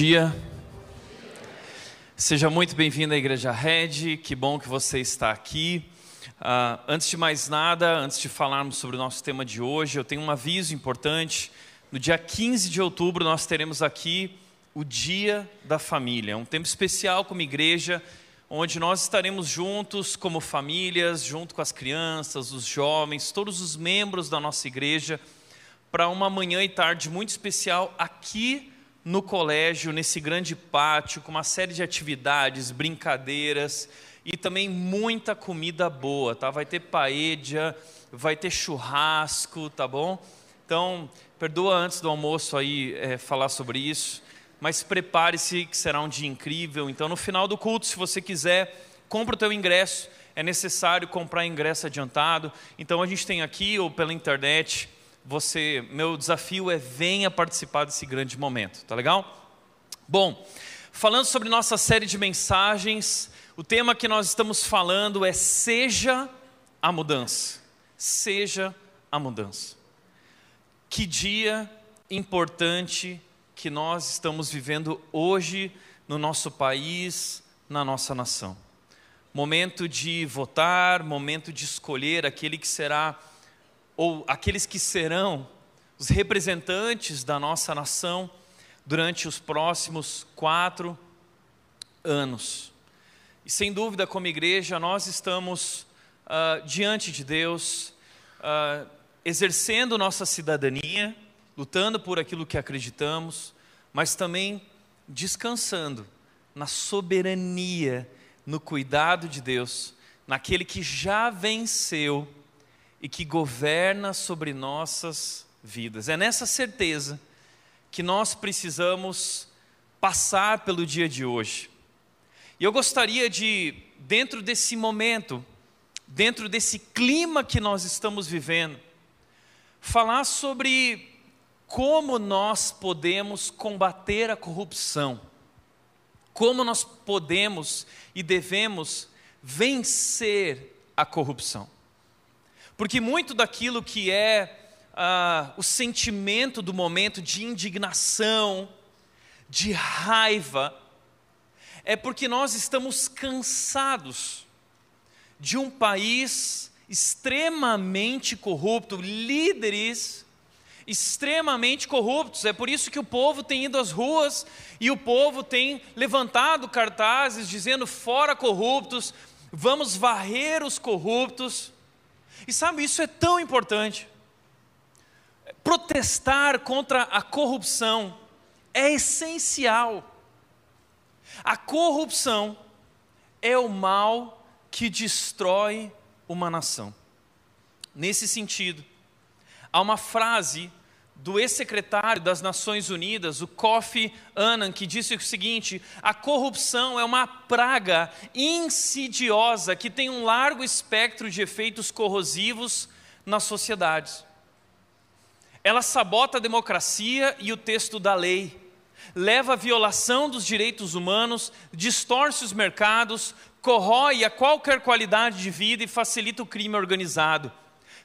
dia. Seja muito bem-vindo à Igreja Red, que bom que você está aqui. Uh, antes de mais nada, antes de falarmos sobre o nosso tema de hoje, eu tenho um aviso importante. No dia 15 de outubro, nós teremos aqui o Dia da Família, um tempo especial como igreja, onde nós estaremos juntos como famílias, junto com as crianças, os jovens, todos os membros da nossa igreja, para uma manhã e tarde muito especial aqui no colégio, nesse grande pátio, com uma série de atividades, brincadeiras e também muita comida boa, tá? Vai ter paella, vai ter churrasco, tá bom? Então, perdoa antes do almoço aí é, falar sobre isso, mas prepare-se que será um dia incrível. Então, no final do culto, se você quiser, compra o teu ingresso. É necessário comprar ingresso adiantado. Então, a gente tem aqui ou pela internet você, meu desafio é venha participar desse grande momento, tá legal? Bom, falando sobre nossa série de mensagens, o tema que nós estamos falando é seja a mudança. Seja a mudança. Que dia importante que nós estamos vivendo hoje no nosso país, na nossa nação. Momento de votar, momento de escolher aquele que será ou aqueles que serão os representantes da nossa nação durante os próximos quatro anos. E sem dúvida, como igreja, nós estamos uh, diante de Deus, uh, exercendo nossa cidadania, lutando por aquilo que acreditamos, mas também descansando na soberania, no cuidado de Deus, naquele que já venceu e que governa sobre nossas vidas. É nessa certeza que nós precisamos passar pelo dia de hoje. E eu gostaria de, dentro desse momento, dentro desse clima que nós estamos vivendo, falar sobre como nós podemos combater a corrupção, como nós podemos e devemos vencer a corrupção. Porque muito daquilo que é ah, o sentimento do momento de indignação, de raiva, é porque nós estamos cansados de um país extremamente corrupto, líderes extremamente corruptos. É por isso que o povo tem ido às ruas e o povo tem levantado cartazes dizendo: fora corruptos, vamos varrer os corruptos. E sabe, isso é tão importante. Protestar contra a corrupção é essencial. A corrupção é o mal que destrói uma nação. Nesse sentido, há uma frase do ex-secretário das Nações Unidas, o Kofi Annan, que disse o seguinte: a corrupção é uma praga insidiosa que tem um largo espectro de efeitos corrosivos nas sociedades. Ela sabota a democracia e o texto da lei, leva à violação dos direitos humanos, distorce os mercados, corrói a qualquer qualidade de vida e facilita o crime organizado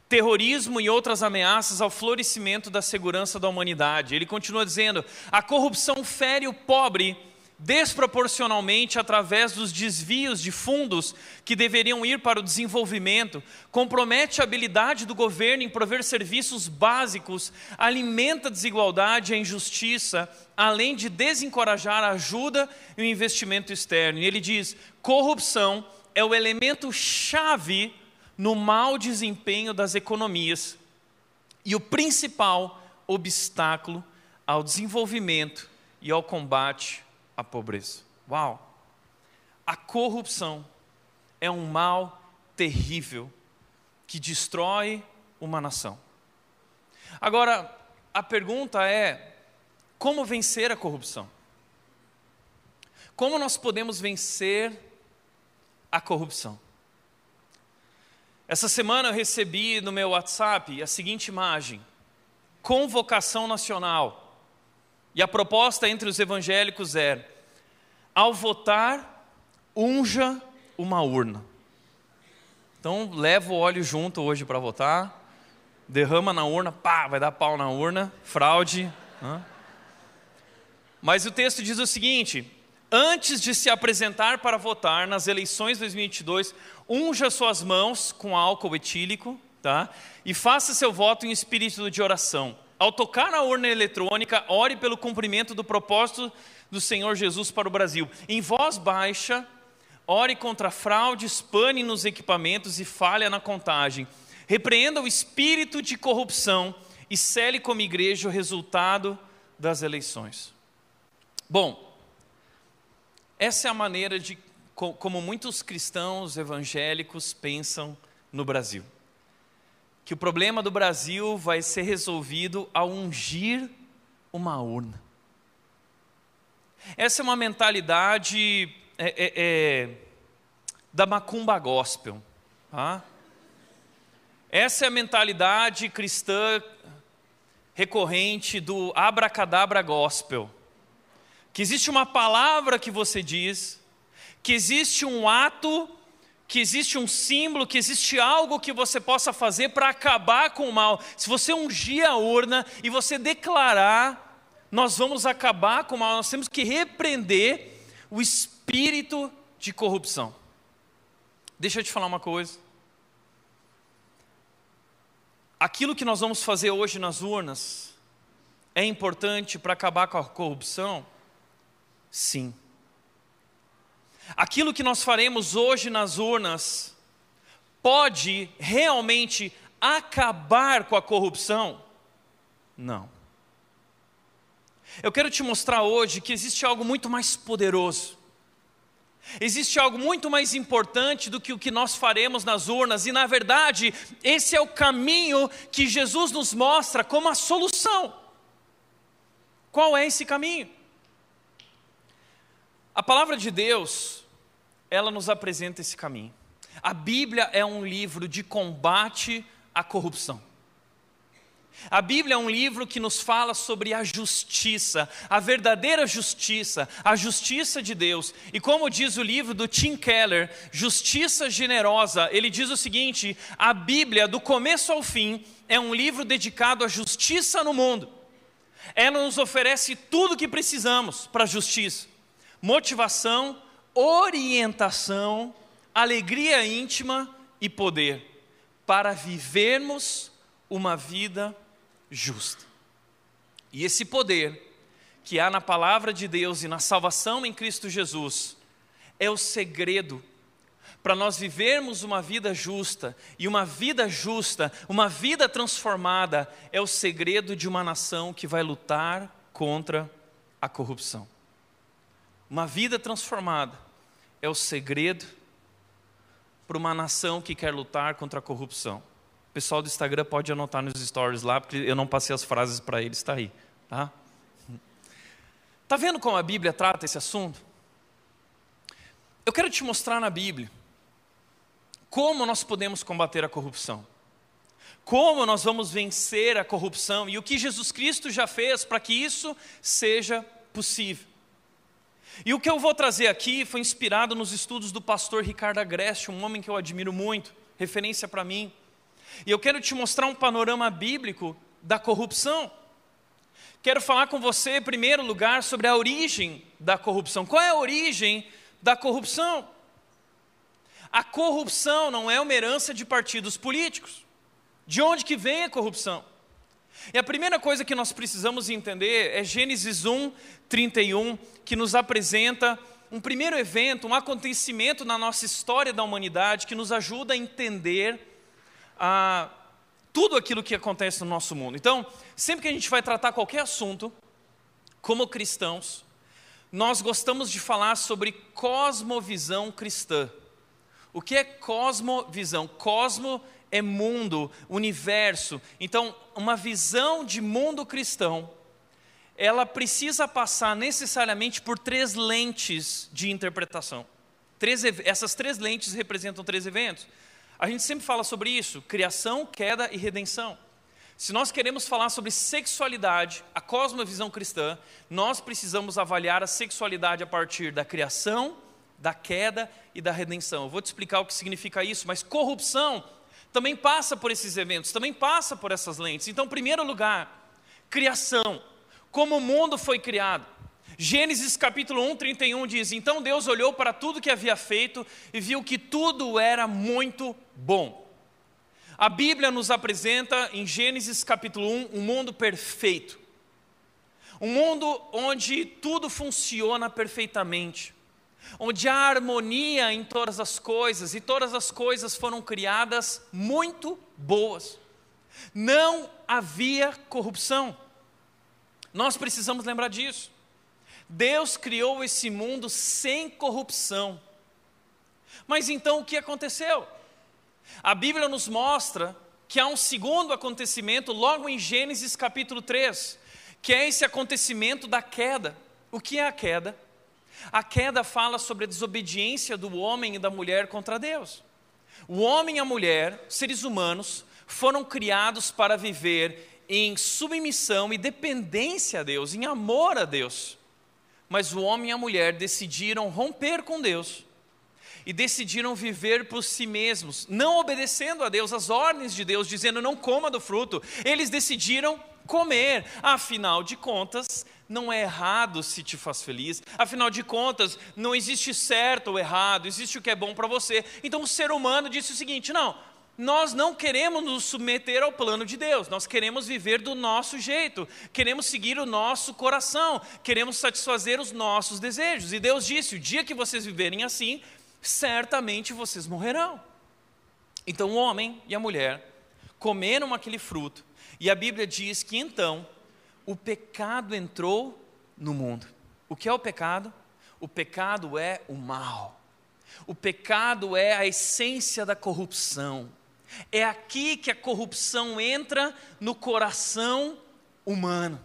terrorismo e outras ameaças ao florescimento da segurança da humanidade. Ele continua dizendo: a corrupção fere o pobre desproporcionalmente através dos desvios de fundos que deveriam ir para o desenvolvimento, compromete a habilidade do governo em prover serviços básicos, alimenta a desigualdade e a injustiça, além de desencorajar a ajuda e o investimento externo. E ele diz: corrupção é o elemento chave no mau desempenho das economias e o principal obstáculo ao desenvolvimento e ao combate à pobreza. Uau! A corrupção é um mal terrível que destrói uma nação. Agora, a pergunta é: como vencer a corrupção? Como nós podemos vencer a corrupção? Essa semana eu recebi no meu WhatsApp a seguinte imagem: convocação nacional. E a proposta entre os evangélicos é: ao votar, unja uma urna. Então, leva o óleo junto hoje para votar, derrama na urna, pá, vai dar pau na urna, fraude. Né? Mas o texto diz o seguinte: antes de se apresentar para votar nas eleições 2022, unja suas mãos com álcool etílico, tá? E faça seu voto em espírito de oração. Ao tocar na urna eletrônica, ore pelo cumprimento do propósito do Senhor Jesus para o Brasil. Em voz baixa, ore contra fraudes, pane nos equipamentos e falha na contagem. Repreenda o espírito de corrupção e cele como igreja o resultado das eleições. Bom, essa é a maneira de como muitos cristãos evangélicos pensam no Brasil. Que o problema do Brasil vai ser resolvido ao ungir uma urna. Essa é uma mentalidade é, é, é, da macumba gospel. Tá? Essa é a mentalidade cristã recorrente do abracadabra gospel. Que existe uma palavra que você diz, que existe um ato, que existe um símbolo, que existe algo que você possa fazer para acabar com o mal. Se você ungir a urna e você declarar, nós vamos acabar com o mal, nós temos que repreender o espírito de corrupção. Deixa eu te falar uma coisa aquilo que nós vamos fazer hoje nas urnas é importante para acabar com a corrupção? Sim. Aquilo que nós faremos hoje nas urnas pode realmente acabar com a corrupção? Não. Eu quero te mostrar hoje que existe algo muito mais poderoso Existe algo muito mais importante do que o que nós faremos nas urnas, e na verdade, esse é o caminho que Jesus nos mostra como a solução. Qual é esse caminho? A palavra de Deus, ela nos apresenta esse caminho. A Bíblia é um livro de combate à corrupção. A Bíblia é um livro que nos fala sobre a justiça, a verdadeira justiça, a justiça de Deus. E como diz o livro do Tim Keller, Justiça Generosa, ele diz o seguinte: a Bíblia, do começo ao fim, é um livro dedicado à justiça no mundo. Ela nos oferece tudo o que precisamos para a justiça: motivação, orientação, alegria íntima e poder para vivermos uma vida justa. E esse poder que há na palavra de Deus e na salvação em Cristo Jesus é o segredo para nós vivermos uma vida justa, e uma vida justa, uma vida transformada, é o segredo de uma nação que vai lutar contra a corrupção. Uma vida transformada é o segredo para uma nação que quer lutar contra a corrupção pessoal do Instagram pode anotar nos stories lá, porque eu não passei as frases para eles, está aí. Tá? tá vendo como a Bíblia trata esse assunto? Eu quero te mostrar na Bíblia como nós podemos combater a corrupção. Como nós vamos vencer a corrupção e o que Jesus Cristo já fez para que isso seja possível. E o que eu vou trazer aqui foi inspirado nos estudos do pastor Ricardo Agreste, um homem que eu admiro muito, referência para mim. E eu quero te mostrar um panorama bíblico da corrupção. Quero falar com você, em primeiro lugar, sobre a origem da corrupção. Qual é a origem da corrupção? A corrupção não é uma herança de partidos políticos. De onde que vem a corrupção? E a primeira coisa que nós precisamos entender é Gênesis 1, 31, que nos apresenta um primeiro evento, um acontecimento na nossa história da humanidade que nos ajuda a entender a tudo aquilo que acontece no nosso mundo. Então, sempre que a gente vai tratar qualquer assunto, como cristãos, nós gostamos de falar sobre cosmovisão cristã. O que é cosmovisão? Cosmo é mundo, universo. Então, uma visão de mundo cristão, ela precisa passar necessariamente por três lentes de interpretação. Três, essas três lentes representam três eventos. A gente sempre fala sobre isso: criação, queda e redenção. Se nós queremos falar sobre sexualidade, a cosmovisão cristã, nós precisamos avaliar a sexualidade a partir da criação, da queda e da redenção. Eu vou te explicar o que significa isso, mas corrupção também passa por esses eventos, também passa por essas lentes. Então, em primeiro lugar, criação. Como o mundo foi criado. Gênesis capítulo 1, 31 diz: Então Deus olhou para tudo que havia feito e viu que tudo era muito bom. A Bíblia nos apresenta em Gênesis capítulo 1 um mundo perfeito. Um mundo onde tudo funciona perfeitamente, onde há harmonia em todas as coisas e todas as coisas foram criadas muito boas. Não havia corrupção. Nós precisamos lembrar disso. Deus criou esse mundo sem corrupção. Mas então o que aconteceu? A Bíblia nos mostra que há um segundo acontecimento logo em Gênesis capítulo 3, que é esse acontecimento da queda. O que é a queda? A queda fala sobre a desobediência do homem e da mulher contra Deus. O homem e a mulher, seres humanos, foram criados para viver em submissão e dependência a Deus, em amor a Deus. Mas o homem e a mulher decidiram romper com Deus e decidiram viver por si mesmos, não obedecendo a Deus, as ordens de Deus, dizendo não coma do fruto. Eles decidiram comer, afinal de contas, não é errado se te faz feliz, afinal de contas, não existe certo ou errado, existe o que é bom para você. Então o ser humano disse o seguinte: não, nós não queremos nos submeter ao plano de Deus, nós queremos viver do nosso jeito, queremos seguir o nosso coração, queremos satisfazer os nossos desejos. E Deus disse: o dia que vocês viverem assim, certamente vocês morrerão. Então o homem e a mulher comeram aquele fruto, e a Bíblia diz que então o pecado entrou no mundo. O que é o pecado? O pecado é o mal. O pecado é a essência da corrupção. É aqui que a corrupção entra no coração humano.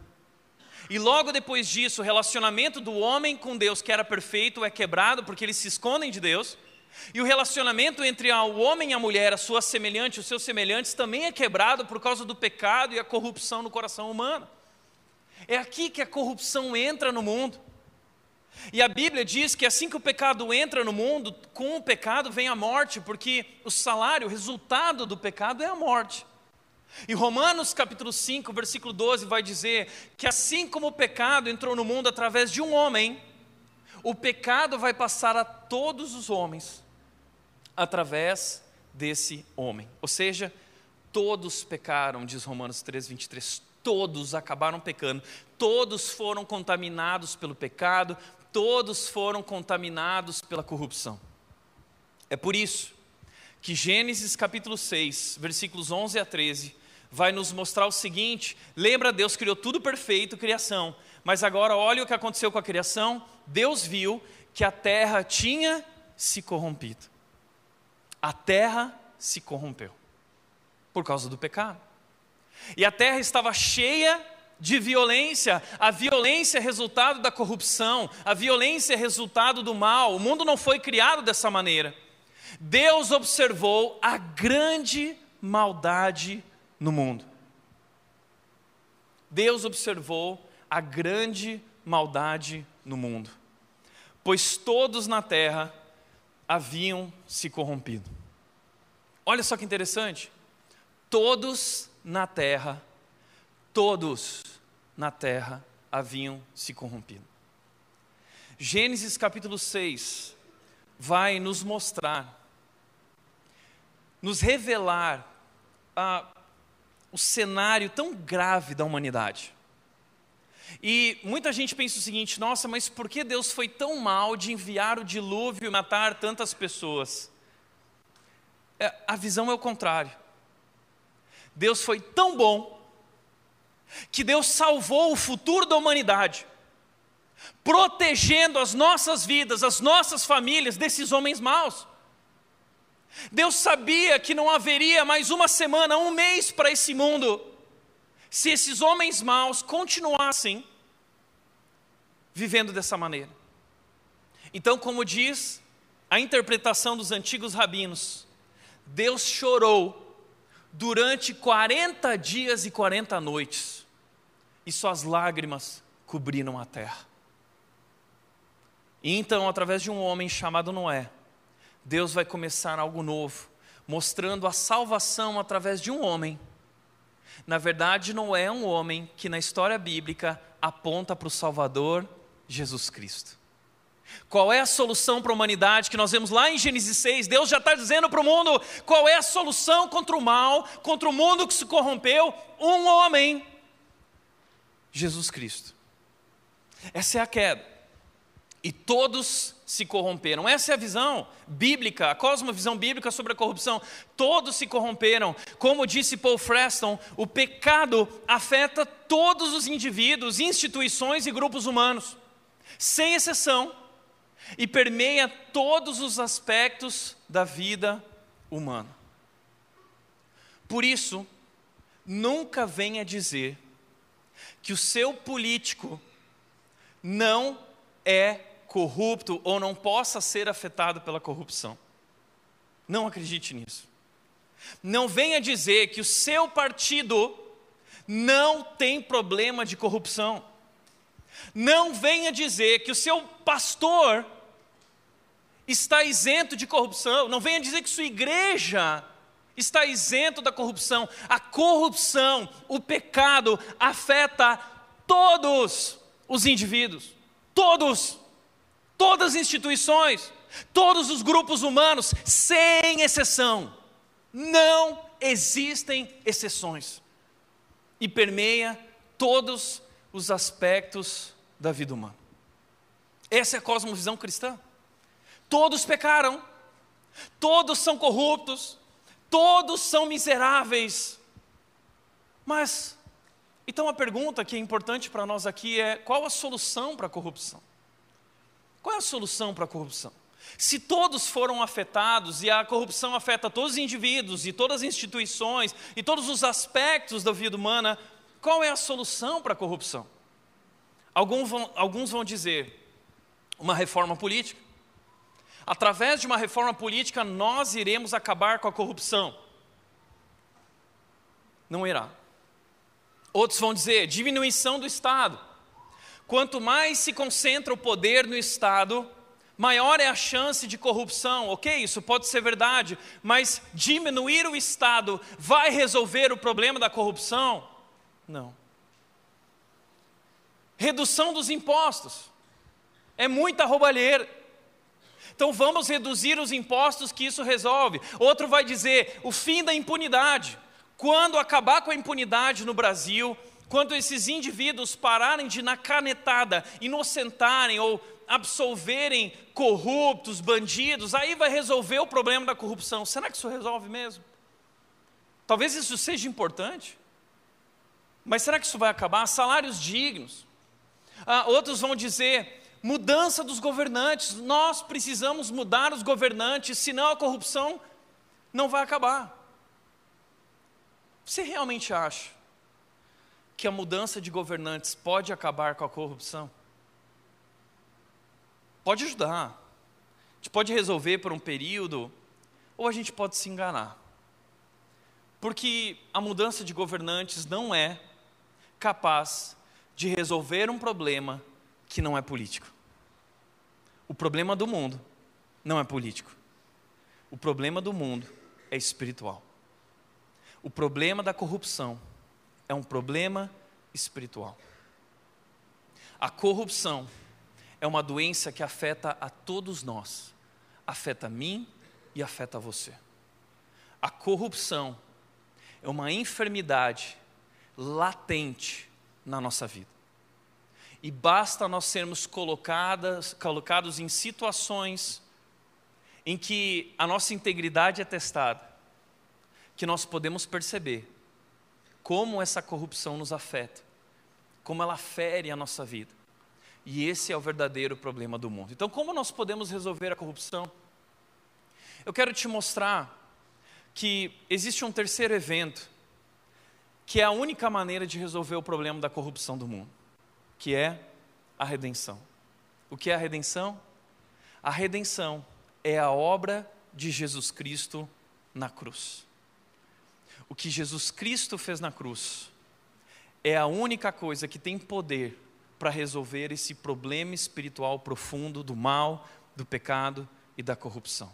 E logo depois disso, o relacionamento do homem com Deus, que era perfeito, é quebrado porque eles se escondem de Deus. E o relacionamento entre o homem e a mulher, a sua semelhante, os seus semelhantes, também é quebrado por causa do pecado e a corrupção no coração humano. É aqui que a corrupção entra no mundo. E a Bíblia diz que assim que o pecado entra no mundo, com o pecado vem a morte, porque o salário, o resultado do pecado é a morte. E Romanos capítulo 5, versículo 12 vai dizer que assim como o pecado entrou no mundo através de um homem, o pecado vai passar a todos os homens através desse homem. Ou seja, todos pecaram, diz Romanos 3, 23. Todos acabaram pecando, todos foram contaminados pelo pecado, todos foram contaminados pela corrupção. É por isso que Gênesis capítulo 6, versículos 11 a 13, vai nos mostrar o seguinte: lembra, Deus criou tudo perfeito, criação, mas agora olha o que aconteceu com a criação. Deus viu que a terra tinha se corrompido. A terra se corrompeu por causa do pecado. E a terra estava cheia de violência. A violência é resultado da corrupção, a violência é resultado do mal. O mundo não foi criado dessa maneira. Deus observou a grande maldade no mundo. Deus observou a grande maldade no mundo, pois todos na terra haviam se corrompido. Olha só que interessante. Todos na terra todos na terra haviam se corrompido. Gênesis capítulo 6 vai nos mostrar, nos revelar o cenário tão grave da humanidade. E muita gente pensa o seguinte: nossa, mas por que Deus foi tão mal de enviar o dilúvio e matar tantas pessoas? É, a visão é o contrário. Deus foi tão bom que Deus salvou o futuro da humanidade, protegendo as nossas vidas, as nossas famílias desses homens maus. Deus sabia que não haveria mais uma semana, um mês para esse mundo, se esses homens maus continuassem vivendo dessa maneira. Então, como diz a interpretação dos antigos rabinos, Deus chorou durante 40 dias e 40 noites e suas lágrimas cobriram a terra. E então, através de um homem chamado Noé, Deus vai começar algo novo, mostrando a salvação através de um homem. Na verdade, Noé é um homem que na história bíblica aponta para o Salvador Jesus Cristo. Qual é a solução para a humanidade que nós vemos lá em Gênesis 6? Deus já está dizendo para o mundo qual é a solução contra o mal, contra o mundo que se corrompeu? Um homem, Jesus Cristo. Essa é a queda. E todos se corromperam. Essa é a visão bíblica, a cosmovisão bíblica sobre a corrupção. Todos se corromperam. Como disse Paul Freston, o pecado afeta todos os indivíduos, instituições e grupos humanos, sem exceção e permeia todos os aspectos da vida humana. Por isso, nunca venha dizer que o seu político não é corrupto ou não possa ser afetado pela corrupção. Não acredite nisso. Não venha dizer que o seu partido não tem problema de corrupção. Não venha dizer que o seu pastor está isento de corrupção. Não venha dizer que sua igreja está isento da corrupção. A corrupção, o pecado, afeta todos os indivíduos, todos, todas as instituições, todos os grupos humanos, sem exceção. Não existem exceções. E permeia todos os aspectos da vida humana. Essa é a cosmovisão cristã. Todos pecaram, todos são corruptos, todos são miseráveis. Mas, então a pergunta que é importante para nós aqui é: qual a solução para a corrupção? Qual é a solução para a corrupção? Se todos foram afetados e a corrupção afeta todos os indivíduos e todas as instituições e todos os aspectos da vida humana, qual é a solução para a corrupção? Alguns vão, alguns vão dizer uma reforma política. Através de uma reforma política, nós iremos acabar com a corrupção. Não irá. Outros vão dizer diminuição do Estado. Quanto mais se concentra o poder no Estado, maior é a chance de corrupção. Ok, isso pode ser verdade, mas diminuir o Estado vai resolver o problema da corrupção? Não. Redução dos impostos. É muita roubalheira. Então vamos reduzir os impostos que isso resolve. Outro vai dizer o fim da impunidade. Quando acabar com a impunidade no Brasil, quando esses indivíduos pararem de na canetada inocentarem ou absolverem corruptos, bandidos, aí vai resolver o problema da corrupção. Será que isso resolve mesmo? Talvez isso seja importante. Mas será que isso vai acabar? Salários dignos. Ah, outros vão dizer mudança dos governantes. Nós precisamos mudar os governantes, senão a corrupção não vai acabar. Você realmente acha que a mudança de governantes pode acabar com a corrupção? Pode ajudar. A gente pode resolver por um período, ou a gente pode se enganar. Porque a mudança de governantes não é capaz de resolver um problema que não é político. O problema do mundo não é político. O problema do mundo é espiritual. O problema da corrupção é um problema espiritual. A corrupção é uma doença que afeta a todos nós, afeta a mim e afeta a você. A corrupção é uma enfermidade latente na nossa vida. E basta nós sermos colocadas, colocados em situações em que a nossa integridade é testada, que nós podemos perceber como essa corrupção nos afeta, como ela fere a nossa vida. E esse é o verdadeiro problema do mundo. Então, como nós podemos resolver a corrupção? Eu quero te mostrar que existe um terceiro evento que é a única maneira de resolver o problema da corrupção do mundo que é a redenção. O que é a redenção? A redenção é a obra de Jesus Cristo na cruz. O que Jesus Cristo fez na cruz é a única coisa que tem poder para resolver esse problema espiritual profundo do mal, do pecado e da corrupção.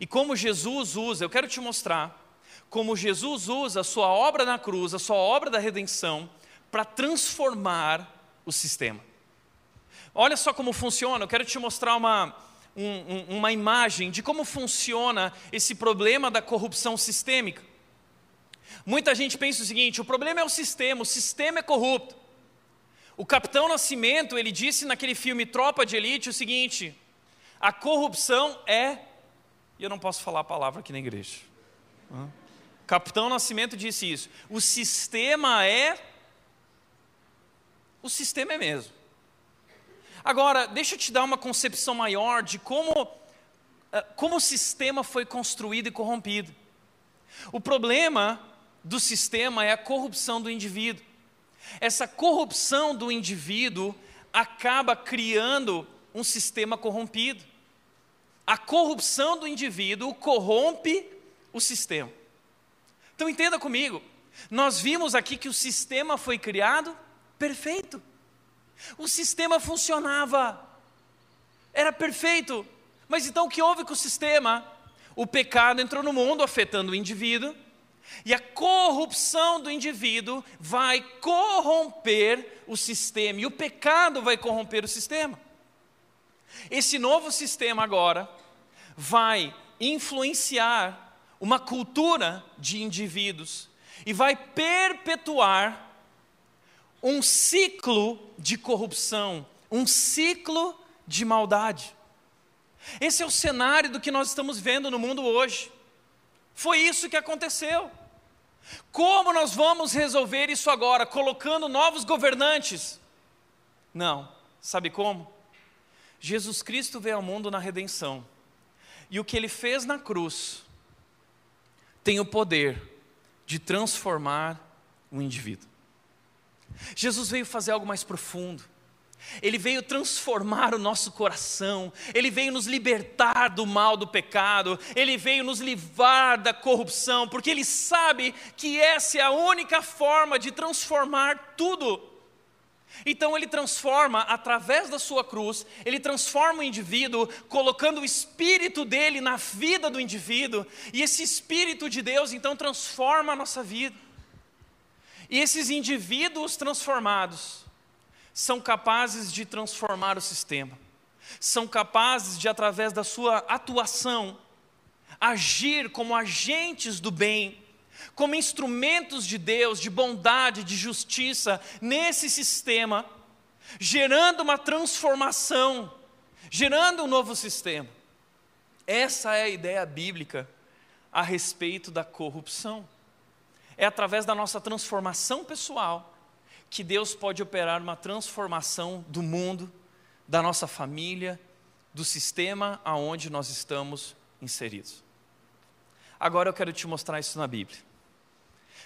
E como Jesus usa, eu quero te mostrar como Jesus usa a sua obra na cruz, a sua obra da redenção, para transformar o sistema. olha só como funciona. Eu quero te mostrar uma, um, uma imagem de como funciona esse problema da corrupção sistêmica. Muita gente pensa o seguinte: o problema é o sistema, o sistema é corrupto. O Capitão Nascimento, ele disse naquele filme Tropa de Elite o seguinte: a corrupção é. E eu não posso falar a palavra aqui na igreja. Capitão Nascimento disse isso. O sistema é. O sistema é mesmo. Agora, deixa eu te dar uma concepção maior de como, eh, como o sistema foi construído e corrompido. O problema do sistema é a corrupção do indivíduo. Essa corrupção do indivíduo acaba criando um sistema corrompido. A corrupção do indivíduo corrompe o sistema. Então entenda comigo, nós vimos aqui que o sistema foi criado perfeito. O sistema funcionava, era perfeito. Mas então o que houve com o sistema? O pecado entrou no mundo afetando o indivíduo, e a corrupção do indivíduo vai corromper o sistema, e o pecado vai corromper o sistema. Esse novo sistema agora vai influenciar uma cultura de indivíduos e vai perpetuar um ciclo de corrupção, um ciclo de maldade. Esse é o cenário do que nós estamos vendo no mundo hoje. Foi isso que aconteceu. Como nós vamos resolver isso agora? Colocando novos governantes? Não. Sabe como? Jesus Cristo veio ao mundo na redenção. E o que ele fez na cruz tem o poder de transformar o indivíduo. Jesus veio fazer algo mais profundo. Ele veio transformar o nosso coração, Ele veio nos libertar do mal do pecado, Ele veio nos livrar da corrupção, porque Ele sabe que essa é a única forma de transformar tudo. Então Ele transforma, através da Sua cruz, Ele transforma o indivíduo, colocando o Espírito dele na vida do indivíduo, e esse Espírito de Deus então transforma a nossa vida. E esses indivíduos transformados, são capazes de transformar o sistema, são capazes de, através da sua atuação, agir como agentes do bem, como instrumentos de Deus, de bondade, de justiça nesse sistema, gerando uma transformação, gerando um novo sistema. Essa é a ideia bíblica a respeito da corrupção. É através da nossa transformação pessoal que Deus pode operar uma transformação do mundo, da nossa família, do sistema aonde nós estamos inseridos. Agora eu quero te mostrar isso na Bíblia.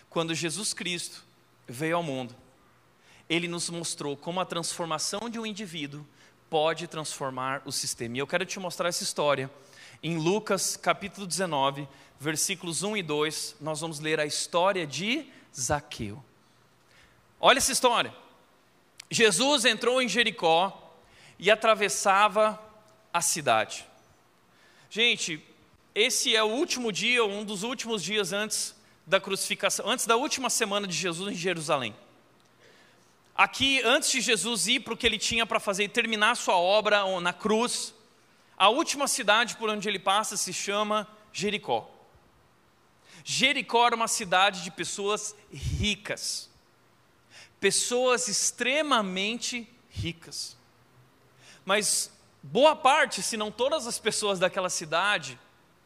Quando Jesus Cristo veio ao mundo, ele nos mostrou como a transformação de um indivíduo pode transformar o sistema. E eu quero te mostrar essa história. Em Lucas capítulo 19, versículos 1 e 2, nós vamos ler a história de Zaqueu. Olha essa história. Jesus entrou em Jericó e atravessava a cidade. Gente, esse é o último dia, um dos últimos dias antes da crucificação, antes da última semana de Jesus em Jerusalém. Aqui, antes de Jesus ir para o que ele tinha para fazer e terminar sua obra na cruz, a última cidade por onde ele passa se chama Jericó. Jericó era uma cidade de pessoas ricas pessoas extremamente ricas. Mas boa parte, se não todas as pessoas daquela cidade,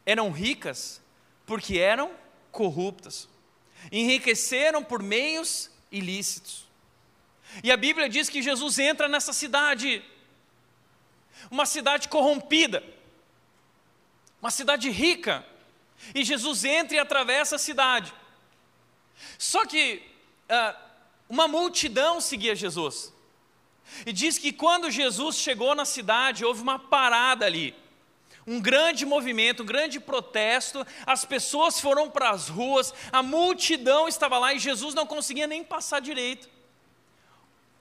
eram ricas porque eram corruptas, enriqueceram por meios ilícitos. E a Bíblia diz que Jesus entra nessa cidade, uma cidade corrompida, uma cidade rica, e Jesus entra e atravessa a cidade. Só que uh, uma multidão seguia Jesus. E diz que quando Jesus chegou na cidade, houve uma parada ali. Um grande movimento, um grande protesto, as pessoas foram para as ruas, a multidão estava lá e Jesus não conseguia nem passar direito.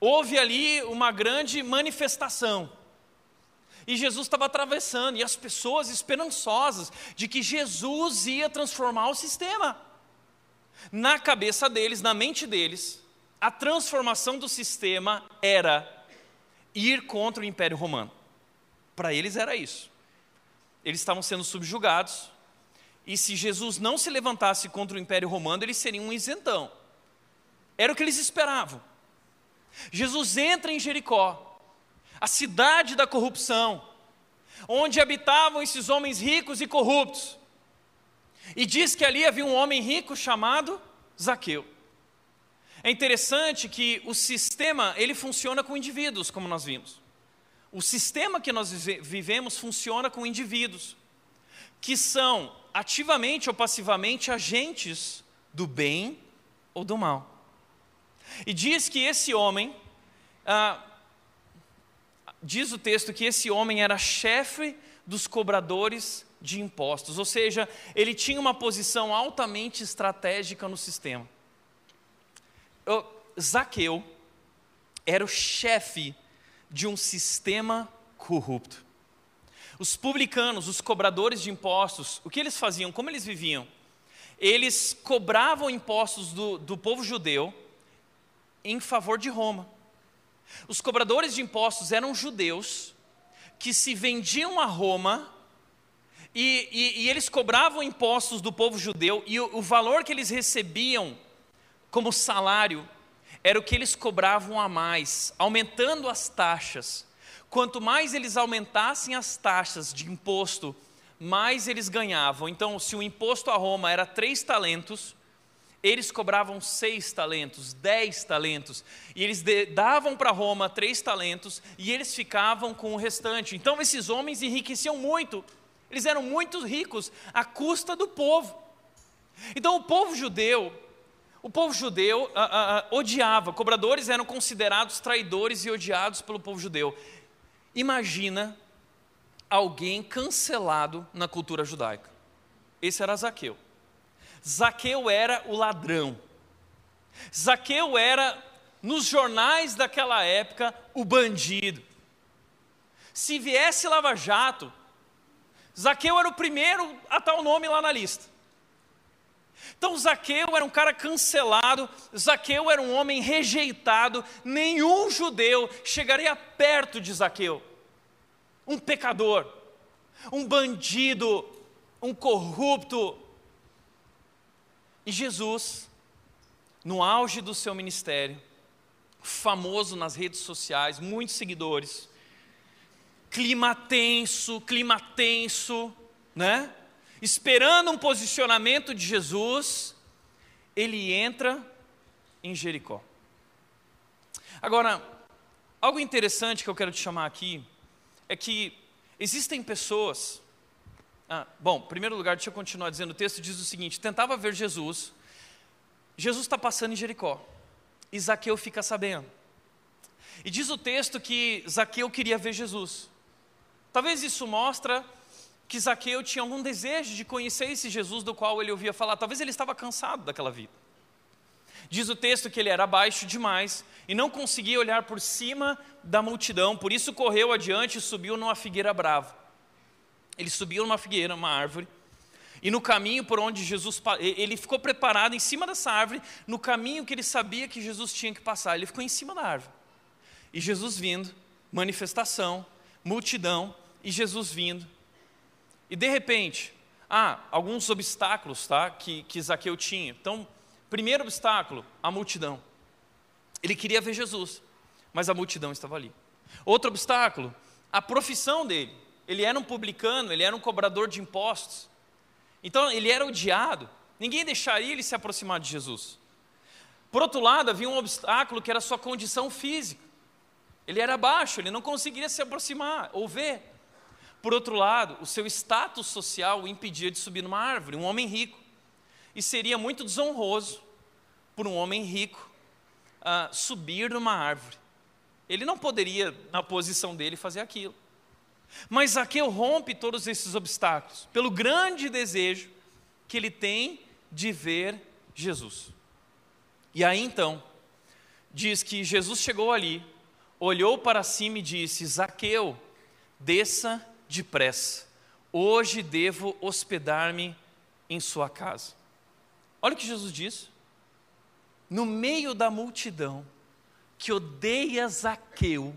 Houve ali uma grande manifestação. E Jesus estava atravessando, e as pessoas esperançosas de que Jesus ia transformar o sistema. Na cabeça deles, na mente deles, a transformação do sistema era ir contra o Império Romano. Para eles era isso. Eles estavam sendo subjugados, e se Jesus não se levantasse contra o Império Romano, eles seriam um isentão. Era o que eles esperavam. Jesus entra em Jericó, a cidade da corrupção, onde habitavam esses homens ricos e corruptos. E diz que ali havia um homem rico chamado Zaqueu. É interessante que o sistema, ele funciona com indivíduos, como nós vimos. O sistema que nós vivemos funciona com indivíduos que são ativamente ou passivamente agentes do bem ou do mal. E diz que esse homem, ah, diz o texto que esse homem era chefe dos cobradores de impostos, ou seja, ele tinha uma posição altamente estratégica no sistema. Zaqueu era o chefe de um sistema corrupto. Os publicanos, os cobradores de impostos, o que eles faziam? Como eles viviam? Eles cobravam impostos do, do povo judeu em favor de Roma. Os cobradores de impostos eram judeus que se vendiam a Roma e, e, e eles cobravam impostos do povo judeu e o, o valor que eles recebiam como salário era o que eles cobravam a mais, aumentando as taxas. Quanto mais eles aumentassem as taxas de imposto, mais eles ganhavam. Então, se o imposto a Roma era três talentos, eles cobravam seis talentos, dez talentos, e eles davam para Roma três talentos, e eles ficavam com o restante. Então, esses homens enriqueciam muito, eles eram muito ricos à custa do povo. Então, o povo judeu, o povo judeu ah, ah, ah, odiava, cobradores eram considerados traidores e odiados pelo povo judeu. Imagina alguém cancelado na cultura judaica. Esse era Zaqueu. Zaqueu era o ladrão. Zaqueu era, nos jornais daquela época, o bandido. Se viesse Lava Jato, Zaqueu era o primeiro a tal nome lá na lista. Então Zaqueu era um cara cancelado, Zaqueu era um homem rejeitado, nenhum judeu chegaria perto de Zaqueu. Um pecador, um bandido, um corrupto, e Jesus, no auge do seu ministério, famoso nas redes sociais, muitos seguidores, clima tenso, clima tenso, né? Esperando um posicionamento de Jesus, ele entra em Jericó. Agora, algo interessante que eu quero te chamar aqui é que existem pessoas ah, bom, em primeiro lugar, deixa eu continuar dizendo. O texto diz o seguinte: tentava ver Jesus. Jesus está passando em Jericó. E Zaqueu fica sabendo. E diz o texto que Zaqueu queria ver Jesus. Talvez isso mostra que Zaqueu tinha algum desejo de conhecer esse Jesus do qual ele ouvia falar. Talvez ele estava cansado daquela vida. Diz o texto que ele era baixo demais e não conseguia olhar por cima da multidão, por isso correu adiante e subiu numa figueira brava. Ele subiu numa figueira, uma árvore, e no caminho por onde Jesus ele ficou preparado em cima dessa árvore, no caminho que ele sabia que Jesus tinha que passar, ele ficou em cima da árvore. E Jesus vindo, manifestação, multidão, e Jesus vindo. E de repente, ah, alguns obstáculos, tá, que que Zaqueu tinha. Então, primeiro obstáculo, a multidão. Ele queria ver Jesus, mas a multidão estava ali. Outro obstáculo, a profissão dele ele era um publicano, ele era um cobrador de impostos. Então ele era odiado. Ninguém deixaria ele se aproximar de Jesus. Por outro lado, havia um obstáculo que era a sua condição física. Ele era baixo, ele não conseguiria se aproximar ou ver. Por outro lado, o seu status social o impedia de subir numa árvore, um homem rico. E seria muito desonroso por um homem rico uh, subir numa árvore. Ele não poderia, na posição dele, fazer aquilo. Mas Zaqueu rompe todos esses obstáculos pelo grande desejo que ele tem de ver Jesus. E aí então, diz que Jesus chegou ali, olhou para cima e disse: Zaqueu, desça depressa, hoje devo hospedar-me em sua casa. Olha o que Jesus diz. No meio da multidão que odeia Zaqueu,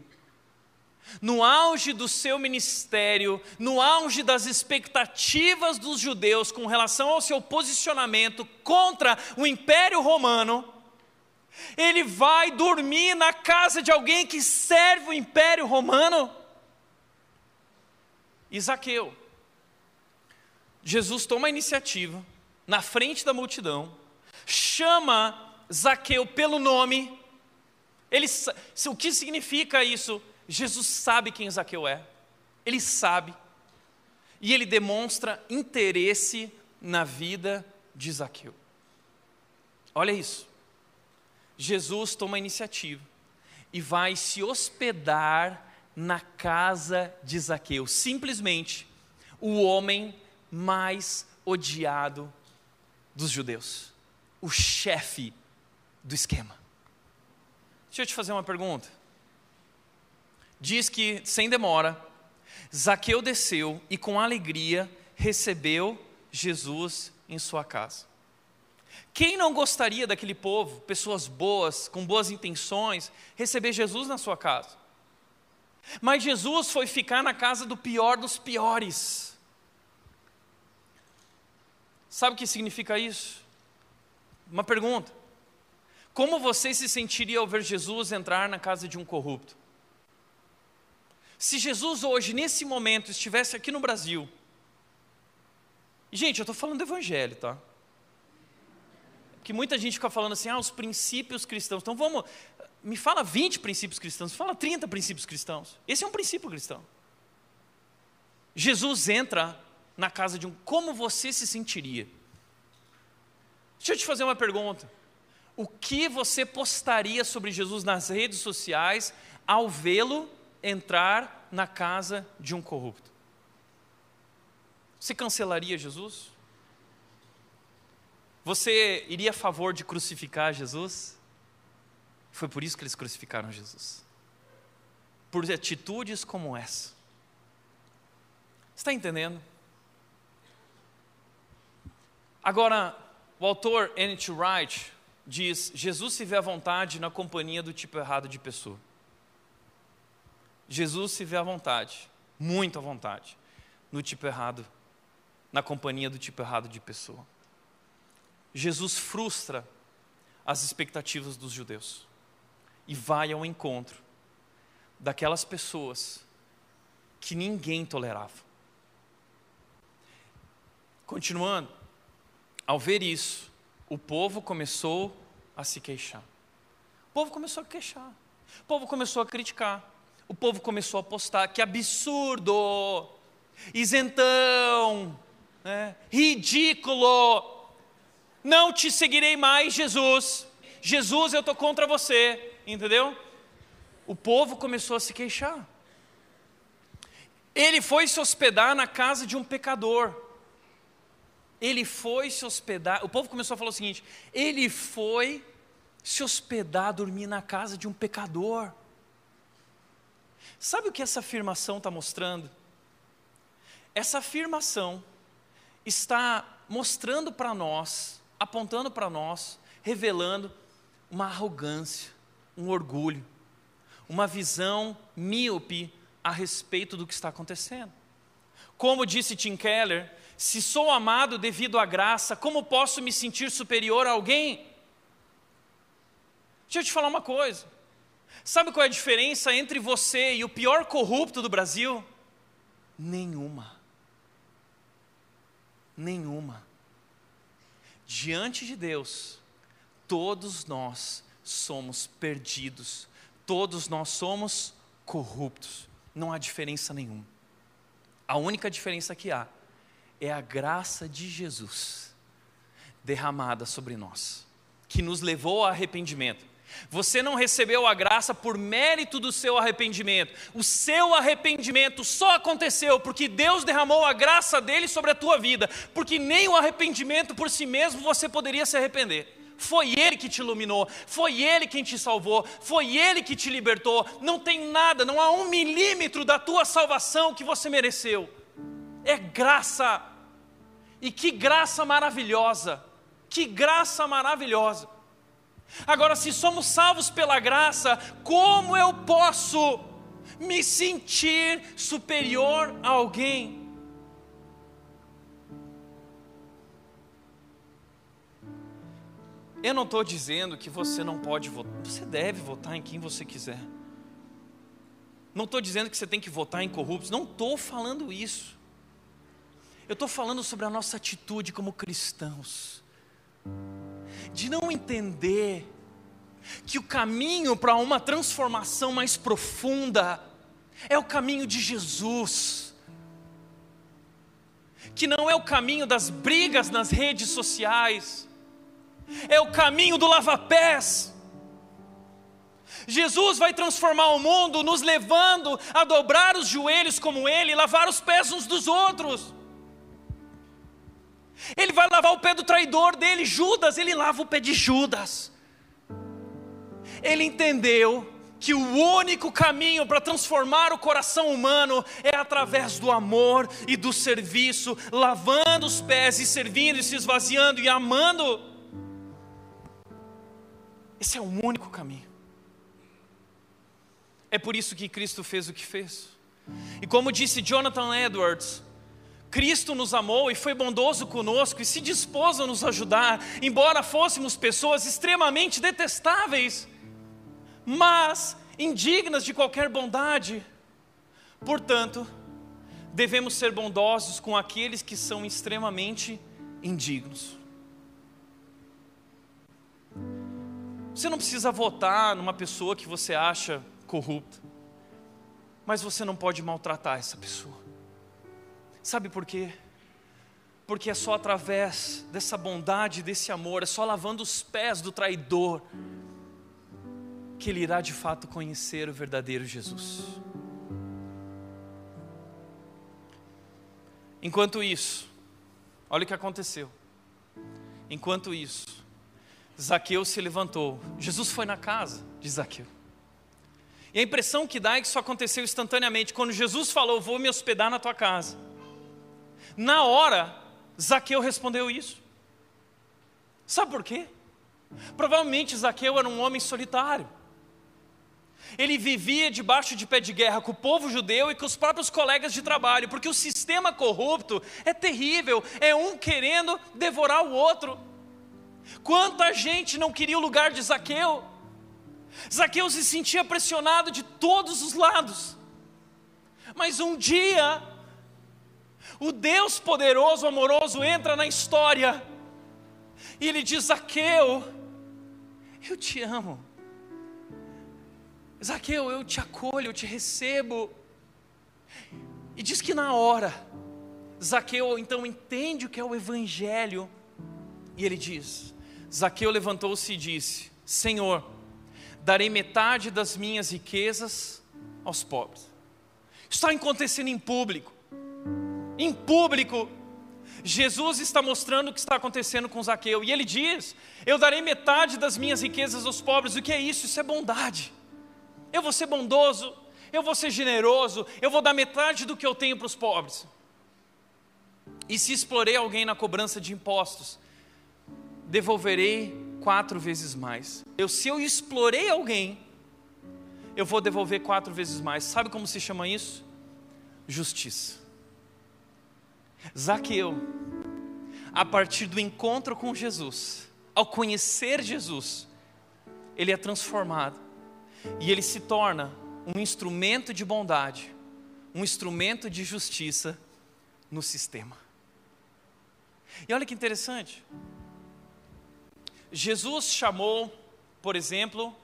no auge do seu ministério, no auge das expectativas dos judeus com relação ao seu posicionamento contra o Império Romano, ele vai dormir na casa de alguém que serve o Império Romano? Isaqueu. Jesus toma a iniciativa, na frente da multidão, chama Zaqueu pelo nome. Ele, o que significa isso? Jesus sabe quem Zaqueu é, ele sabe, e ele demonstra interesse na vida de Zaqueu. Olha isso. Jesus toma a iniciativa e vai se hospedar na casa de Zaqueu, simplesmente o homem mais odiado dos judeus, o chefe do esquema. Deixa eu te fazer uma pergunta. Diz que, sem demora, Zaqueu desceu e com alegria recebeu Jesus em sua casa. Quem não gostaria daquele povo, pessoas boas, com boas intenções, receber Jesus na sua casa? Mas Jesus foi ficar na casa do pior dos piores. Sabe o que significa isso? Uma pergunta. Como você se sentiria ao ver Jesus entrar na casa de um corrupto? Se Jesus hoje, nesse momento, estivesse aqui no Brasil, gente, eu estou falando do Evangelho, tá? Porque muita gente fica falando assim, ah, os princípios cristãos. Então vamos, me fala 20 princípios cristãos, fala 30 princípios cristãos. Esse é um princípio cristão. Jesus entra na casa de um. Como você se sentiria? Deixa eu te fazer uma pergunta. O que você postaria sobre Jesus nas redes sociais ao vê-lo entrar na casa de um corrupto? Você cancelaria Jesus? Você iria a favor de crucificar Jesus? Foi por isso que eles crucificaram Jesus. Por atitudes como essa. Está entendendo? Agora, o autor N.T. Wright diz: Jesus se vê à vontade na companhia do tipo errado de pessoa. Jesus se vê à vontade, muito à vontade, no tipo errado, na companhia do tipo errado de pessoa. Jesus frustra as expectativas dos judeus e vai ao encontro daquelas pessoas que ninguém tolerava. Continuando, ao ver isso, o povo começou a se queixar. O povo começou a queixar. O povo começou a criticar. O povo começou a postar que absurdo, isentão, né? ridículo. Não te seguirei mais, Jesus. Jesus, eu estou contra você entendeu? O povo começou a se queixar. Ele foi se hospedar na casa de um pecador. Ele foi se hospedar. O povo começou a falar o seguinte: ele foi se hospedar, dormir na casa de um pecador. Sabe o que essa afirmação está mostrando? Essa afirmação está mostrando para nós, apontando para nós, revelando uma arrogância, um orgulho, uma visão míope a respeito do que está acontecendo. Como disse Tim Keller, se sou amado devido à graça, como posso me sentir superior a alguém? Deixa eu te falar uma coisa. Sabe qual é a diferença entre você e o pior corrupto do Brasil? Nenhuma. Nenhuma. Diante de Deus, todos nós somos perdidos, todos nós somos corruptos, não há diferença nenhuma. A única diferença que há é a graça de Jesus derramada sobre nós, que nos levou ao arrependimento. Você não recebeu a graça por mérito do seu arrependimento. O seu arrependimento só aconteceu porque Deus derramou a graça dele sobre a tua vida, porque nem o arrependimento por si mesmo você poderia se arrepender. Foi Ele que te iluminou, foi Ele quem te salvou, foi Ele que te libertou. Não tem nada, não há um milímetro da tua salvação que você mereceu. É graça. E que graça maravilhosa! Que graça maravilhosa! Agora, se somos salvos pela graça, como eu posso me sentir superior a alguém. Eu não estou dizendo que você não pode votar, você deve votar em quem você quiser. Não estou dizendo que você tem que votar em corruptos, não estou falando isso. Eu estou falando sobre a nossa atitude como cristãos, de não entender que o caminho para uma transformação mais profunda é o caminho de Jesus, que não é o caminho das brigas nas redes sociais, é o caminho do lava-pés. Jesus vai transformar o mundo, nos levando a dobrar os joelhos como Ele, lavar os pés uns dos outros. Ele vai lavar o pé do traidor dele, Judas, ele lava o pé de Judas. Ele entendeu que o único caminho para transformar o coração humano é através do amor e do serviço, lavando os pés e servindo e se esvaziando e amando. Esse é o único caminho. É por isso que Cristo fez o que fez. E como disse Jonathan Edwards, Cristo nos amou e foi bondoso conosco e se dispôs a nos ajudar, embora fôssemos pessoas extremamente detestáveis, mas indignas de qualquer bondade. Portanto, devemos ser bondosos com aqueles que são extremamente indignos. Você não precisa votar numa pessoa que você acha corrupta, mas você não pode maltratar essa pessoa. Sabe por quê? Porque é só através dessa bondade, desse amor, é só lavando os pés do traidor, que ele irá de fato conhecer o verdadeiro Jesus. Enquanto isso, olha o que aconteceu. Enquanto isso, Zaqueu se levantou. Jesus foi na casa de Zaqueu. E a impressão que dá é que isso aconteceu instantaneamente. Quando Jesus falou, vou me hospedar na tua casa. Na hora, Zaqueu respondeu isso. Sabe por quê? Provavelmente Zaqueu era um homem solitário. Ele vivia debaixo de pé de guerra com o povo judeu e com os próprios colegas de trabalho, porque o sistema corrupto é terrível, é um querendo devorar o outro. Quanta gente não queria o lugar de Zaqueu? Zaqueu se sentia pressionado de todos os lados. Mas um dia o Deus poderoso, amoroso, entra na história e ele diz: Zaqueu, eu te amo. Zaqueu, eu te acolho, eu te recebo. E diz que na hora, Zaqueu então entende o que é o Evangelho, e ele diz: Zaqueu levantou-se e disse: Senhor, darei metade das minhas riquezas aos pobres. Está acontecendo em público em público. Jesus está mostrando o que está acontecendo com Zaqueu, e ele diz: Eu darei metade das minhas riquezas aos pobres. O que é isso? Isso é bondade. Eu vou ser bondoso, eu vou ser generoso, eu vou dar metade do que eu tenho para os pobres. E se explorei alguém na cobrança de impostos, devolverei quatro vezes mais. Eu, se eu explorei alguém, eu vou devolver quatro vezes mais. Sabe como se chama isso? Justiça. Zaqueu, a partir do encontro com Jesus, ao conhecer Jesus, ele é transformado e ele se torna um instrumento de bondade, um instrumento de justiça no sistema. E olha que interessante. Jesus chamou, por exemplo,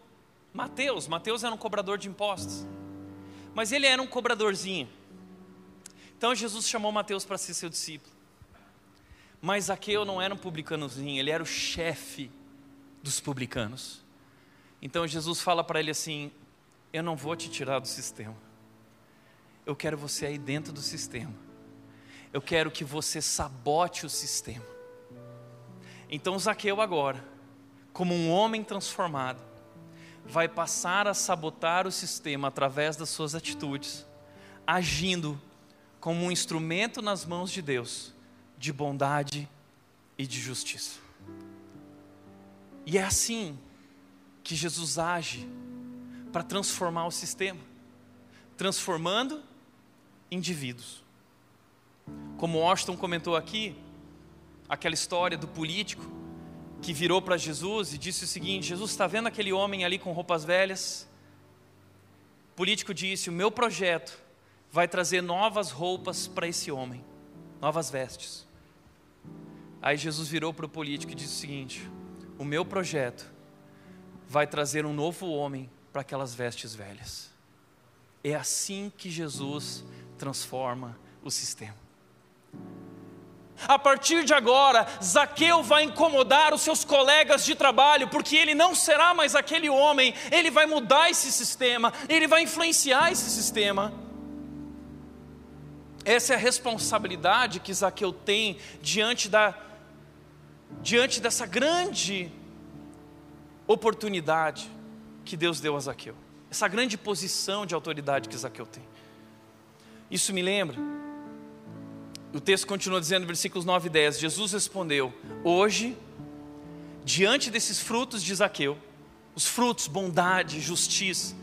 Mateus. Mateus era um cobrador de impostos. Mas ele era um cobradorzinho. Então Jesus chamou Mateus para ser seu discípulo. Mas Zaqueu não era um publicanozinho, ele era o chefe dos publicanos. Então Jesus fala para ele assim: Eu não vou te tirar do sistema. Eu quero você aí dentro do sistema. Eu quero que você sabote o sistema. Então Zaqueu agora, como um homem transformado, vai passar a sabotar o sistema através das suas atitudes, agindo como um instrumento nas mãos de Deus de bondade e de justiça. E é assim que Jesus age para transformar o sistema. transformando indivíduos. Como Washington comentou aqui, aquela história do político que virou para Jesus e disse o seguinte: Jesus está vendo aquele homem ali com roupas velhas? O político disse: O meu projeto vai trazer novas roupas para esse homem, novas vestes. Aí Jesus virou para o político e disse o seguinte: O meu projeto vai trazer um novo homem para aquelas vestes velhas. É assim que Jesus transforma o sistema. A partir de agora, Zaqueu vai incomodar os seus colegas de trabalho, porque ele não será mais aquele homem, ele vai mudar esse sistema, ele vai influenciar esse sistema. Essa é a responsabilidade que Zaqueu tem diante, da, diante dessa grande oportunidade que Deus deu a Zaqueu, essa grande posição de autoridade que Zaqueu tem. Isso me lembra o texto continua dizendo, versículos 9 e 10: Jesus respondeu: Hoje, diante desses frutos de Zaqueu, os frutos, bondade, justiça,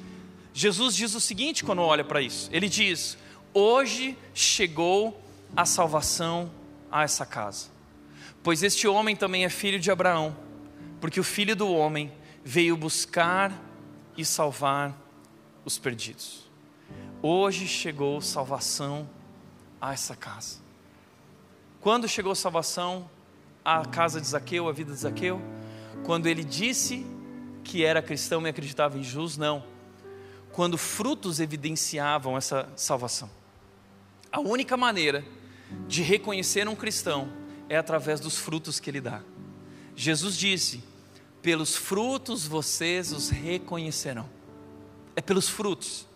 Jesus diz o seguinte quando olha para isso: Ele diz: Hoje chegou a salvação a essa casa, pois este homem também é filho de Abraão, porque o filho do homem veio buscar e salvar os perdidos. Hoje chegou salvação a essa casa. Quando chegou salvação à casa de Zaqueu, à vida de Zaqueu? Quando ele disse que era cristão e acreditava em Jesus? Não. Quando frutos evidenciavam essa salvação. A única maneira de reconhecer um cristão é através dos frutos que ele dá. Jesus disse: pelos frutos vocês os reconhecerão. É pelos frutos,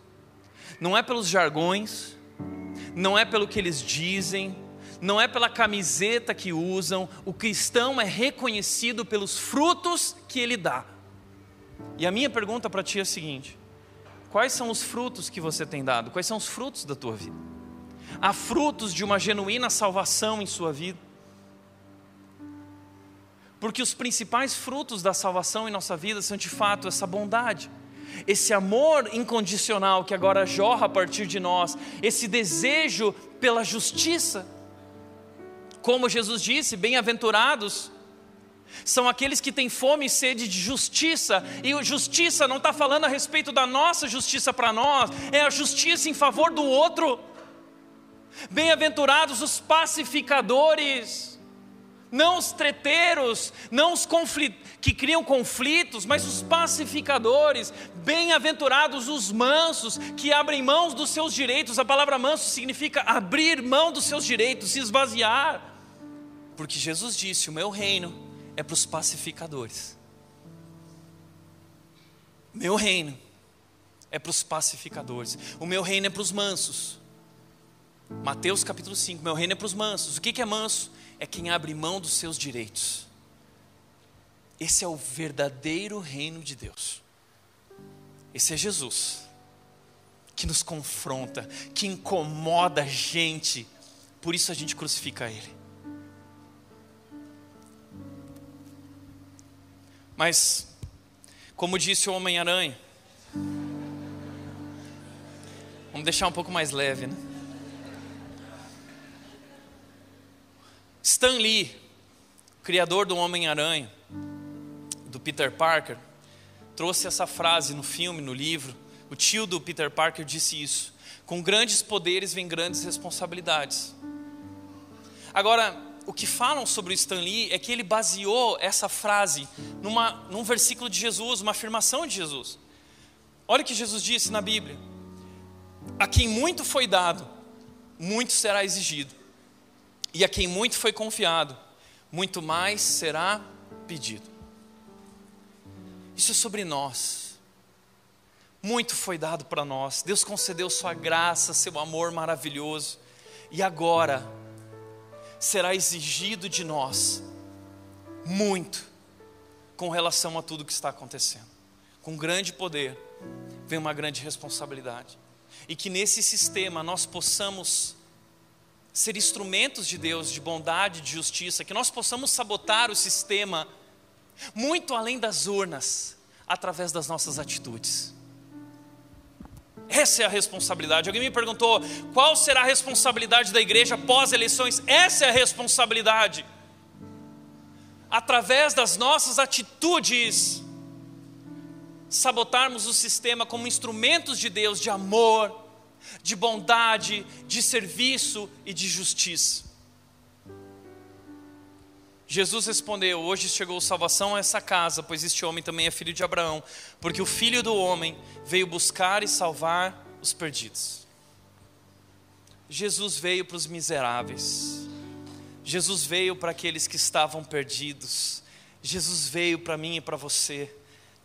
não é pelos jargões, não é pelo que eles dizem, não é pela camiseta que usam, o cristão é reconhecido pelos frutos que ele dá. E a minha pergunta para ti é a seguinte: quais são os frutos que você tem dado? Quais são os frutos da tua vida? Há frutos de uma genuína salvação em sua vida? Porque os principais frutos da salvação em nossa vida são de fato essa bondade, esse amor incondicional que agora jorra a partir de nós, esse desejo pela justiça, como Jesus disse, bem-aventurados são aqueles que têm fome e sede de justiça, e justiça não está falando a respeito da nossa justiça para nós, é a justiça em favor do outro. Bem-aventurados os pacificadores, não os treteiros, não os que criam conflitos, mas os pacificadores. Bem-aventurados os mansos, que abrem mãos dos seus direitos. A palavra manso significa abrir mão dos seus direitos, se esvaziar. Porque Jesus disse: O meu reino é para os pacificadores. Meu reino é para os pacificadores. O meu reino é para os mansos. Mateus capítulo 5: Meu reino é para os mansos. O que é manso? É quem abre mão dos seus direitos. Esse é o verdadeiro reino de Deus. Esse é Jesus, que nos confronta, que incomoda a gente, por isso a gente crucifica Ele. Mas, como disse o Homem-Aranha, vamos deixar um pouco mais leve, né? Stan Lee, criador do Homem-Aranha, do Peter Parker, trouxe essa frase no filme, no livro. O tio do Peter Parker disse isso: com grandes poderes vem grandes responsabilidades. Agora, o que falam sobre o Stan Lee é que ele baseou essa frase numa, num versículo de Jesus, uma afirmação de Jesus. Olha o que Jesus disse na Bíblia: A quem muito foi dado, muito será exigido, e a quem muito foi confiado, muito mais será pedido. Isso é sobre nós. Muito foi dado para nós. Deus concedeu Sua graça, Seu amor maravilhoso. E agora, será exigido de nós muito com relação a tudo que está acontecendo. Com grande poder vem uma grande responsabilidade. E que nesse sistema nós possamos ser instrumentos de Deus, de bondade, de justiça, que nós possamos sabotar o sistema muito além das urnas, através das nossas atitudes. Essa é a responsabilidade. Alguém me perguntou qual será a responsabilidade da igreja pós eleições? Essa é a responsabilidade. Através das nossas atitudes, sabotarmos o sistema como instrumentos de Deus de amor, de bondade, de serviço e de justiça. Jesus respondeu: Hoje chegou salvação a essa casa, pois este homem também é filho de Abraão, porque o filho do homem veio buscar e salvar os perdidos. Jesus veio para os miseráveis, Jesus veio para aqueles que estavam perdidos, Jesus veio para mim e para você.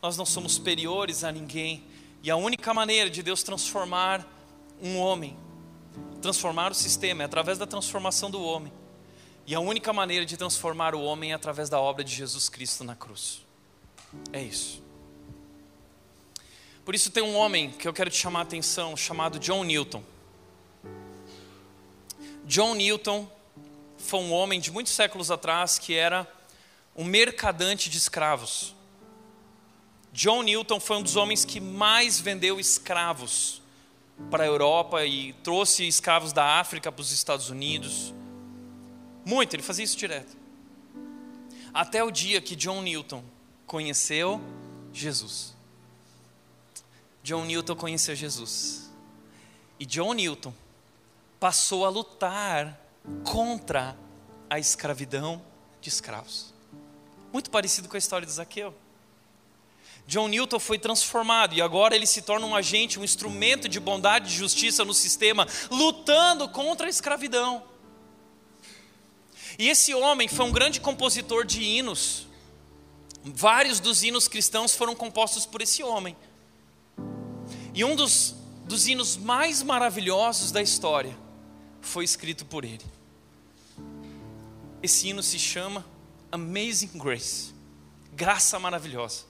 Nós não somos superiores a ninguém, e a única maneira de Deus transformar um homem, transformar o sistema, é através da transformação do homem. E a única maneira de transformar o homem é através da obra de Jesus Cristo na cruz. É isso. Por isso tem um homem que eu quero te chamar a atenção, chamado John Newton. John Newton foi um homem de muitos séculos atrás que era um mercadante de escravos. John Newton foi um dos homens que mais vendeu escravos para a Europa e trouxe escravos da África para os Estados Unidos. Muito, ele fazia isso direto. Até o dia que John Newton conheceu Jesus. John Newton conheceu Jesus. E John Newton passou a lutar contra a escravidão de escravos. Muito parecido com a história de Zaqueu. John Newton foi transformado e agora ele se torna um agente, um instrumento de bondade e justiça no sistema, lutando contra a escravidão. E esse homem foi um grande compositor de hinos. Vários dos hinos cristãos foram compostos por esse homem. E um dos, dos hinos mais maravilhosos da história foi escrito por ele. Esse hino se chama Amazing Grace Graça Maravilhosa.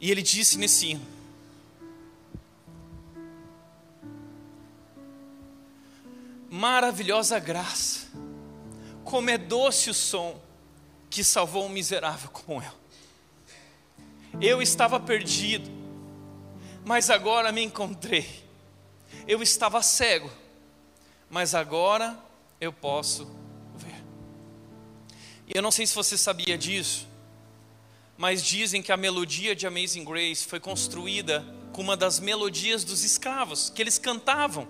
E ele disse nesse hino: Maravilhosa graça como é doce o som que salvou um miserável como eu. Eu estava perdido, mas agora me encontrei. Eu estava cego, mas agora eu posso ver. E eu não sei se você sabia disso, mas dizem que a melodia de Amazing Grace foi construída com uma das melodias dos escravos, que eles cantavam.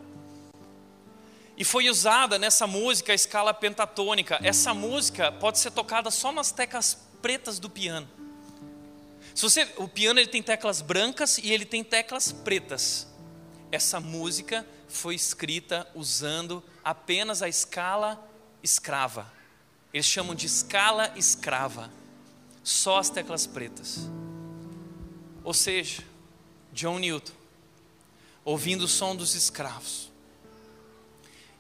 E foi usada nessa música a escala pentatônica. Essa música pode ser tocada só nas teclas pretas do piano. Se você, o piano ele tem teclas brancas e ele tem teclas pretas. Essa música foi escrita usando apenas a escala escrava. Eles chamam de escala escrava. Só as teclas pretas. Ou seja, John Newton, ouvindo o som dos escravos,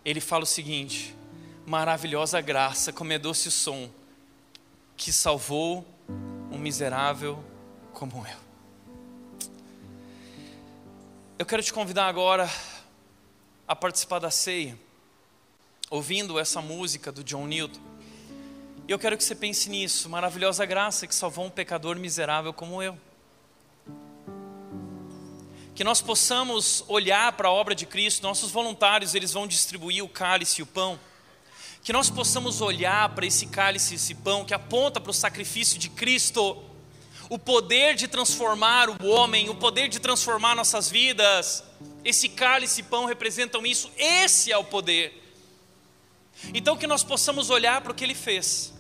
ele fala o seguinte: maravilhosa graça, como é doce o som, que salvou um miserável como eu. Eu quero te convidar agora a participar da ceia, ouvindo essa música do John Newton. E eu quero que você pense nisso, maravilhosa graça que salvou um pecador miserável como eu. Que nós possamos olhar para a obra de Cristo, nossos voluntários, eles vão distribuir o cálice e o pão, que nós possamos olhar para esse cálice e esse pão que aponta para o sacrifício de Cristo, o poder de transformar o homem, o poder de transformar nossas vidas, esse cálice e pão representam isso, esse é o poder. Então que nós possamos olhar para o que ele fez,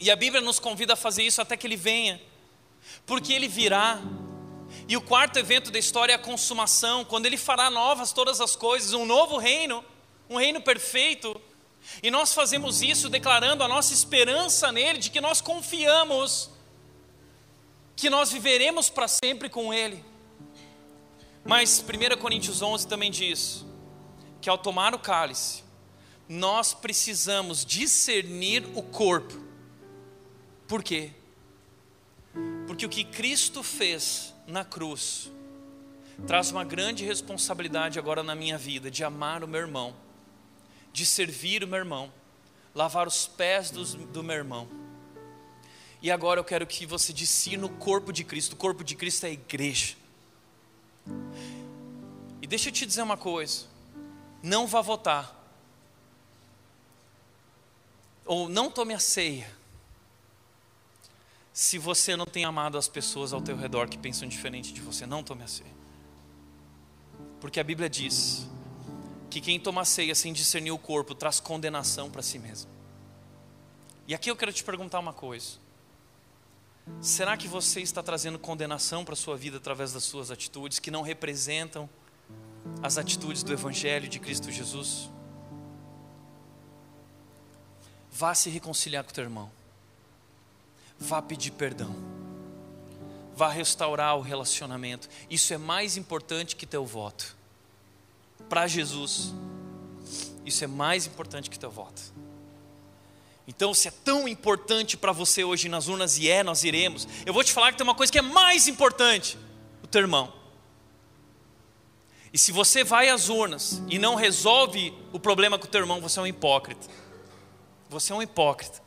e a Bíblia nos convida a fazer isso até que ele venha, porque ele virá, e o quarto evento da história é a consumação, quando ele fará novas todas as coisas, um novo reino, um reino perfeito. E nós fazemos isso declarando a nossa esperança nele, de que nós confiamos que nós viveremos para sempre com ele. Mas 1 Coríntios 11 também diz que ao tomar o cálice, nós precisamos discernir o corpo. Por quê? Porque o que Cristo fez na cruz traz uma grande responsabilidade agora na minha vida de amar o meu irmão, de servir o meu irmão, lavar os pés do, do meu irmão. E agora eu quero que você discina o corpo de Cristo. O corpo de Cristo é a igreja. deixa eu te dizer uma coisa: não vá votar, ou não tome a ceia, se você não tem amado as pessoas ao teu redor que pensam diferente de você. Não tome a ceia, porque a Bíblia diz que quem toma a ceia sem discernir o corpo traz condenação para si mesmo. E aqui eu quero te perguntar uma coisa. Será que você está trazendo condenação para a sua vida através das suas atitudes que não representam as atitudes do Evangelho de Cristo Jesus? Vá se reconciliar com o teu irmão. Vá pedir perdão. Vá restaurar o relacionamento. Isso é mais importante que teu voto. Para Jesus, isso é mais importante que teu voto. Então, se é tão importante para você hoje nas urnas, e é, nós iremos, eu vou te falar que tem uma coisa que é mais importante: o teu irmão. E se você vai às urnas e não resolve o problema com o teu irmão, você é um hipócrita. Você é um hipócrita.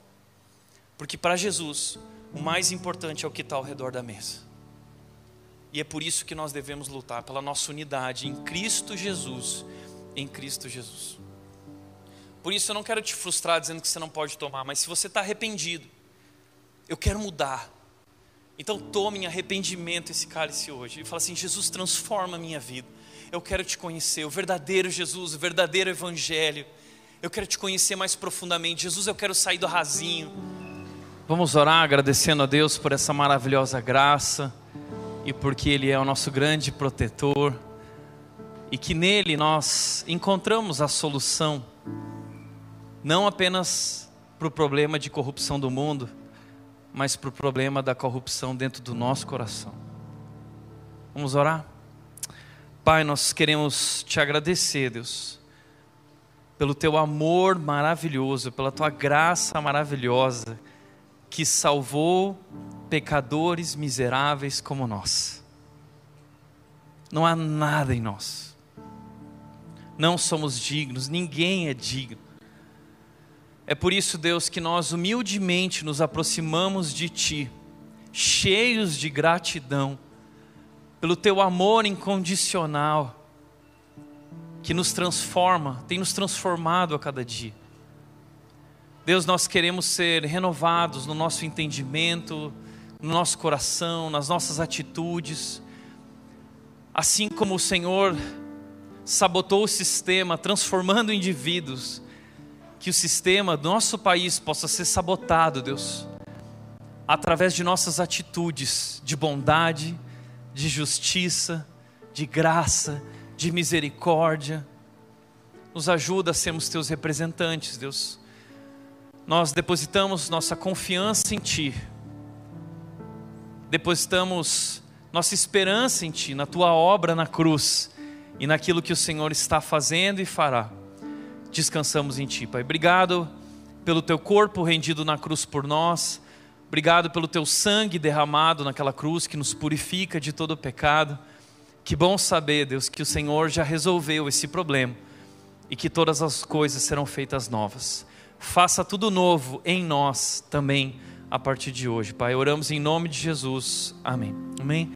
Porque para Jesus, o mais importante é o que está ao redor da mesa. E é por isso que nós devemos lutar pela nossa unidade em Cristo Jesus. Em Cristo Jesus. Por isso eu não quero te frustrar dizendo que você não pode tomar, mas se você está arrependido, eu quero mudar. Então tome em arrependimento esse cálice hoje e fala assim: Jesus, transforma a minha vida. Eu quero te conhecer, o verdadeiro Jesus, o verdadeiro Evangelho. Eu quero te conhecer mais profundamente. Jesus, eu quero sair do rasinho. Vamos orar agradecendo a Deus por essa maravilhosa graça e porque Ele é o nosso grande protetor e que nele nós encontramos a solução não apenas para o problema de corrupção do mundo, mas para o problema da corrupção dentro do nosso coração. Vamos orar? Pai, nós queremos te agradecer, Deus, pelo teu amor maravilhoso, pela tua graça maravilhosa, que salvou pecadores miseráveis como nós. Não há nada em nós, não somos dignos, ninguém é digno é por isso, Deus, que nós humildemente nos aproximamos de Ti, cheios de gratidão, pelo Teu amor incondicional, que nos transforma, tem nos transformado a cada dia. Deus, nós queremos ser renovados no nosso entendimento, no nosso coração, nas nossas atitudes, assim como o Senhor sabotou o sistema, transformando indivíduos que o sistema do nosso país possa ser sabotado, Deus, através de nossas atitudes de bondade, de justiça, de graça, de misericórdia. Nos ajuda a sermos teus representantes, Deus. Nós depositamos nossa confiança em Ti, depositamos nossa esperança em Ti, na Tua obra na cruz e naquilo que o Senhor está fazendo e fará descansamos em Ti, Pai. Obrigado pelo Teu corpo rendido na cruz por nós. Obrigado pelo Teu sangue derramado naquela cruz que nos purifica de todo pecado. Que bom saber, Deus, que o Senhor já resolveu esse problema e que todas as coisas serão feitas novas. Faça tudo novo em nós também a partir de hoje, Pai. Oramos em nome de Jesus. Amém. Amém.